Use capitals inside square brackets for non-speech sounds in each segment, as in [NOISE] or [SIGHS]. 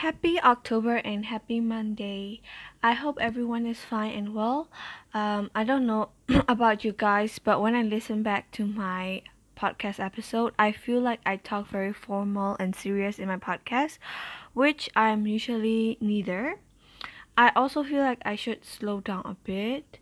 Happy October and happy Monday. I hope everyone is fine and well. Um, I don't know [CLEARS THROAT] about you guys, but when I listen back to my podcast episode, I feel like I talk very formal and serious in my podcast, which I'm usually neither. I also feel like I should slow down a bit.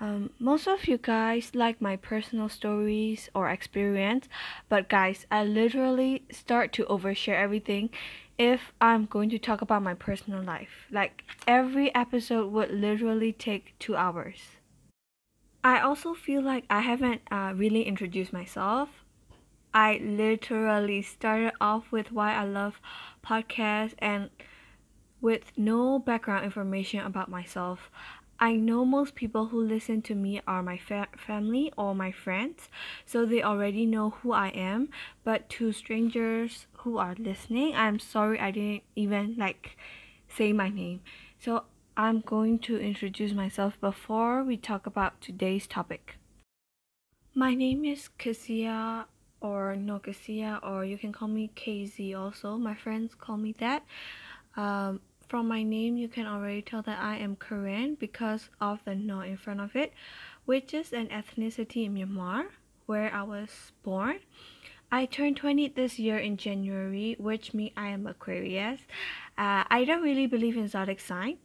Um, most of you guys like my personal stories or experience, but guys, I literally start to overshare everything if I'm going to talk about my personal life. Like every episode would literally take two hours. I also feel like I haven't uh, really introduced myself. I literally started off with why I love podcasts and with no background information about myself. I know most people who listen to me are my fa- family or my friends, so they already know who I am. But to strangers who are listening, I'm sorry I didn't even like say my name. So I'm going to introduce myself before we talk about today's topic. My name is Kasia or Nokasia, or you can call me KZ also. My friends call me that. Um, from my name, you can already tell that I am Karen because of the no in front of it, which is an ethnicity in Myanmar, where I was born. I turned 20 this year in January, which means I am Aquarius. Uh, I don't really believe in zodiac sign,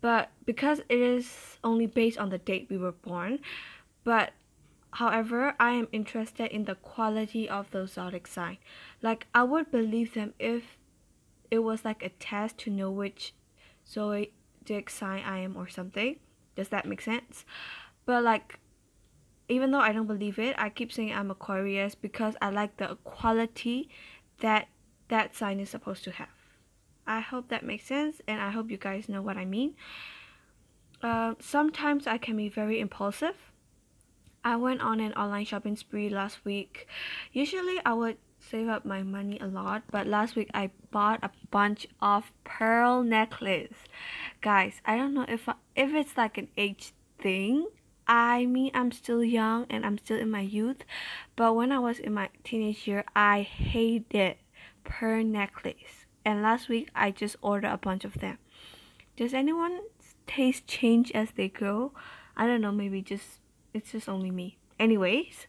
but because it is only based on the date we were born, but however, I am interested in the quality of those zodiac sign. Like I would believe them if it was like a test to know which zodiac sign I am or something. Does that make sense? But like even though I don't believe it, I keep saying I'm Aquarius because I like the quality that that sign is supposed to have. I hope that makes sense and I hope you guys know what I mean. Uh, sometimes I can be very impulsive. I went on an online shopping spree last week. Usually I would save up my money a lot, but last week I bought a bunch of pearl necklace. Guys, I don't know if I, if it's like an age thing. I mean, I'm still young and I'm still in my youth, but when I was in my teenage year, I hated pearl necklace. And last week I just ordered a bunch of them. Does anyone's taste change as they grow? I don't know, maybe just it's just only me. Anyways,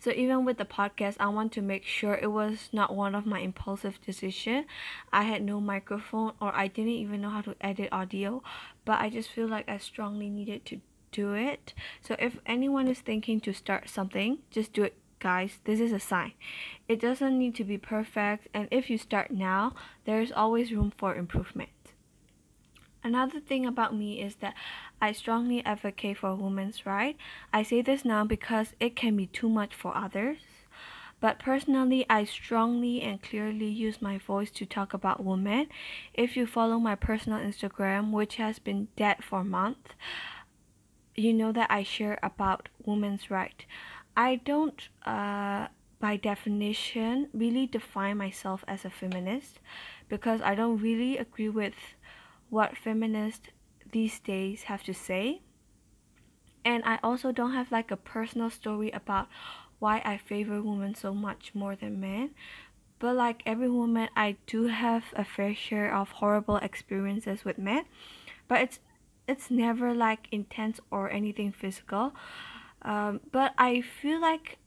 so even with the podcast, I want to make sure it was not one of my impulsive decision. I had no microphone or I didn't even know how to edit audio, but I just feel like I strongly needed to do it. So if anyone is thinking to start something, just do it guys. This is a sign. It doesn't need to be perfect and if you start now, there is always room for improvement. Another thing about me is that I strongly advocate for women's rights. I say this now because it can be too much for others. But personally, I strongly and clearly use my voice to talk about women. If you follow my personal Instagram, which has been dead for months, you know that I share about women's rights. I don't, uh, by definition, really define myself as a feminist because I don't really agree with what feminists these days have to say. And I also don't have like a personal story about why I favor women so much more than men. But like every woman, I do have a fair share of horrible experiences with men. But it's it's never like intense or anything physical. Um, but I feel like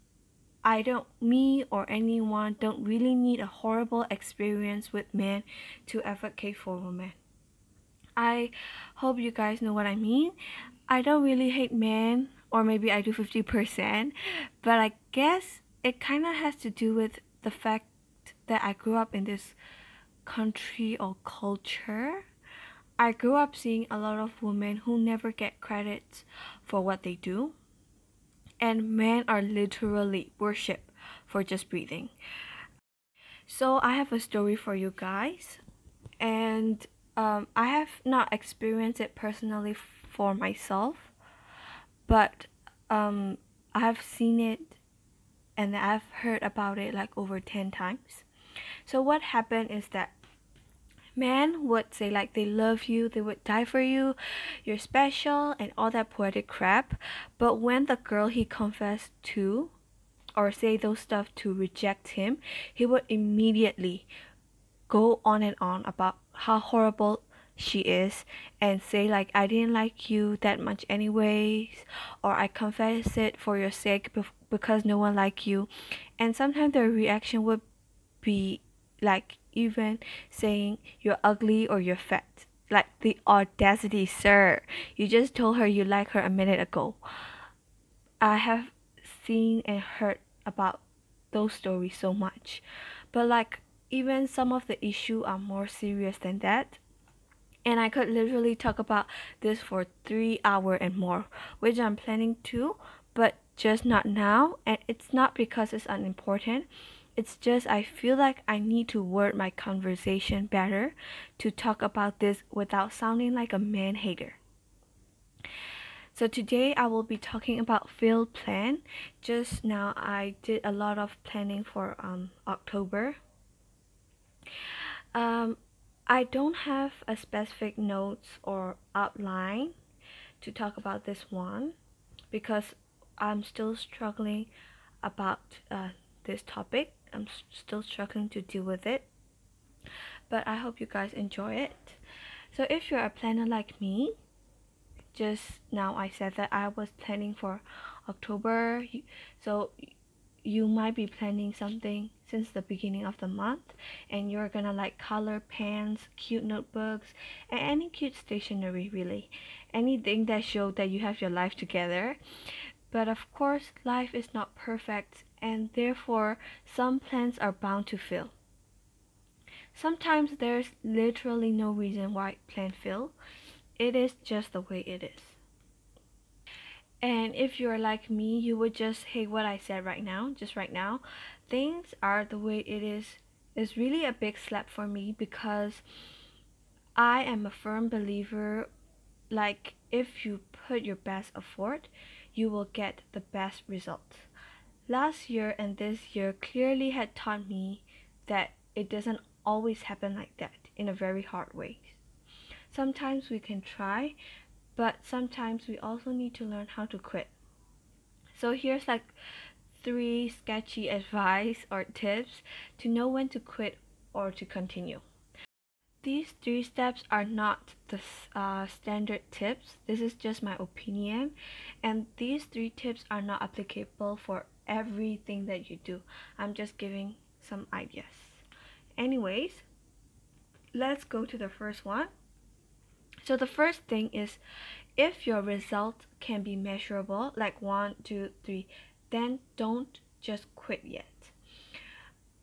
I don't, me or anyone, don't really need a horrible experience with men to advocate for women. I hope you guys know what I mean. I don't really hate men, or maybe I do 50%, but I guess it kind of has to do with the fact that I grew up in this country or culture. I grew up seeing a lot of women who never get credit for what they do, and men are literally worshipped for just breathing. So, I have a story for you guys, and um, I have not experienced it personally for myself, but um, I have seen it and I've heard about it like over 10 times. So, what happened is that men would say like they love you, they would die for you, you're special, and all that poetic crap. But when the girl he confessed to or say those stuff to reject him, he would immediately go on and on about how horrible she is and say like I didn't like you that much anyways or I confess it for your sake because no one like you and sometimes their reaction would be like even saying you're ugly or you're fat. Like the audacity sir. You just told her you like her a minute ago. I have seen and heard about those stories so much. But like even some of the issue are more serious than that. And I could literally talk about this for three hour and more, which I'm planning to, but just not now. And it's not because it's unimportant. It's just I feel like I need to word my conversation better to talk about this without sounding like a man hater. So today I will be talking about field plan. Just now I did a lot of planning for um, October. Um, I don't have a specific notes or outline to talk about this one because I'm still struggling about uh, this topic. I'm still struggling to deal with it. But I hope you guys enjoy it. So if you're a planner like me, just now I said that I was planning for October. So you might be planning something since the beginning of the month and you're gonna like color pens cute notebooks and any cute stationery really anything that show that you have your life together but of course life is not perfect and therefore some plans are bound to fail sometimes there's literally no reason why plan fail it is just the way it is and if you're like me, you would just hate what I said right now, just right now. Things are the way it is is really a big slap for me because I am a firm believer like if you put your best effort, you will get the best results. Last year and this year clearly had taught me that it doesn't always happen like that in a very hard way. Sometimes we can try, but sometimes we also need to learn how to quit. So here's like three sketchy [LAUGHS] advice or tips to know when to quit or to continue. These three steps are not the uh, standard tips. This is just my opinion, and these three tips are not applicable for everything that you do. I'm just giving some ideas. Anyways, let's go to the first one. So the first thing is if your result can be measurable, like one, two, three, then don't just quit yet.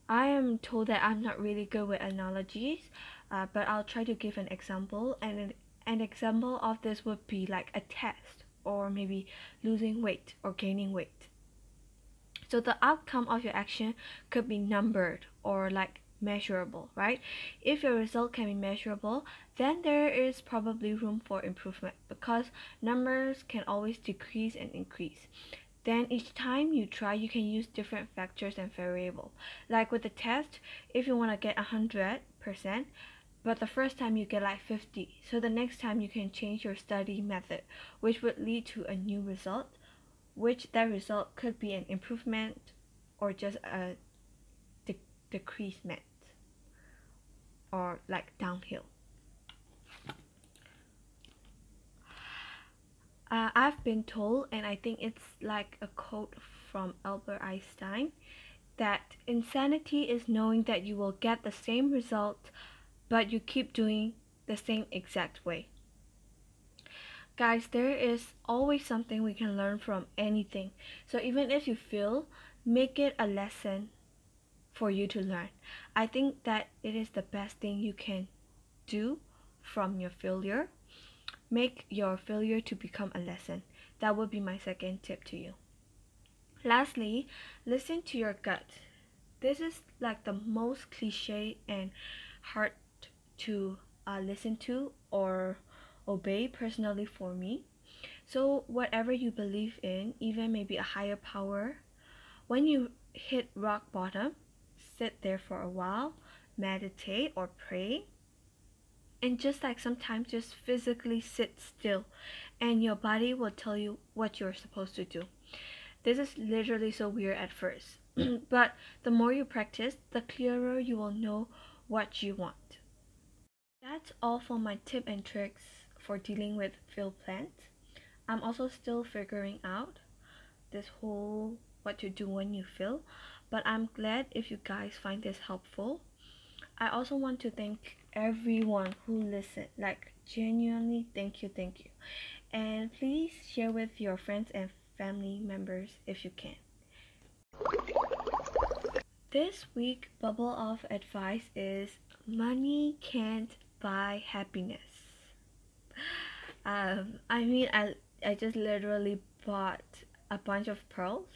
I am told that I'm not really good with analogies, uh, but I'll try to give an example. And an, an example of this would be like a test, or maybe losing weight or gaining weight. So the outcome of your action could be numbered or like measurable, right? If your result can be measurable, then there is probably room for improvement because numbers can always decrease and increase. Then each time you try, you can use different factors and variable. Like with the test, if you want to get 100%, but the first time you get like 50, so the next time you can change your study method, which would lead to a new result, which that result could be an improvement or just a de- decreasement or like downhill. Uh, I've been told, and I think it's like a quote from Albert Einstein, that insanity is knowing that you will get the same result, but you keep doing the same exact way. Guys, there is always something we can learn from anything. So even if you fail, make it a lesson for you to learn. I think that it is the best thing you can do from your failure. Make your failure to become a lesson. That would be my second tip to you. Lastly, listen to your gut. This is like the most cliche and hard to uh, listen to or obey personally for me. So, whatever you believe in, even maybe a higher power, when you hit rock bottom, sit there for a while, meditate or pray. And just like sometimes just physically sit still and your body will tell you what you're supposed to do. This is literally so weird at first. [CLEARS THROAT] but the more you practice, the clearer you will know what you want. That's all for my tip and tricks for dealing with failed plants. I'm also still figuring out this whole what to do when you fail, but I'm glad if you guys find this helpful. I also want to thank everyone who listened. Like genuinely thank you, thank you. And please share with your friends and family members if you can. This week bubble of advice is money can't buy happiness. [LAUGHS] Um, I mean, I I just literally bought a bunch of pearls,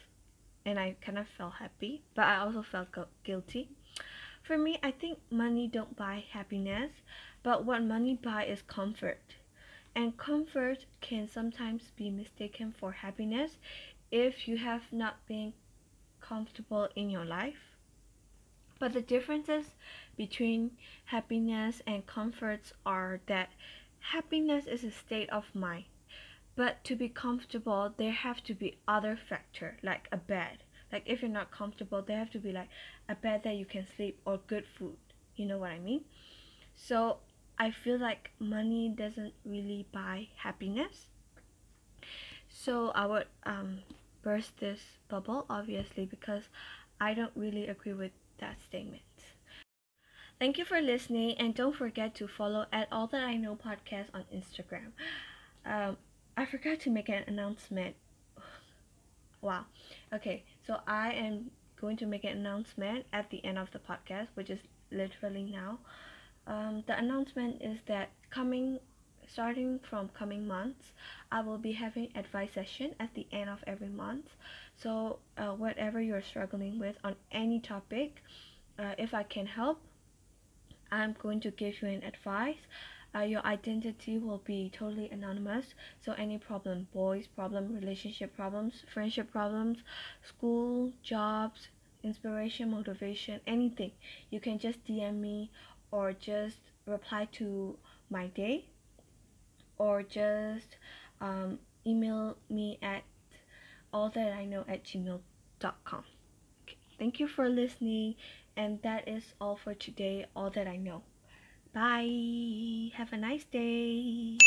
and I kind of felt happy, but I also felt gu- guilty. For me, I think money don't buy happiness, but what money buy is comfort, and comfort can sometimes be mistaken for happiness if you have not been comfortable in your life. But the differences between happiness and comforts are that happiness is a state of mind. But to be comfortable, there have to be other factor like a bed. Like if you're not comfortable, there have to be like a bed that you can sleep or good food. You know what I mean? So I feel like money doesn't really buy happiness. So I would um, burst this bubble obviously because I don't really agree with that statement. Thank you for listening, and don't forget to follow at All That I Know podcast on Instagram. Um, I forgot to make an announcement. [SIGHS] wow. Okay, so I am going to make an announcement at the end of the podcast, which is literally now. Um, the announcement is that coming starting from coming months i will be having advice session at the end of every month so uh, whatever you're struggling with on any topic uh, if i can help i'm going to give you an advice uh, your identity will be totally anonymous so any problem boys problem relationship problems friendship problems school jobs inspiration motivation anything you can just dm me or just reply to my day or just um, email me at all that I know at gmail.com. Okay. Thank you for listening, and that is all for today. All that I know. Bye. Have a nice day.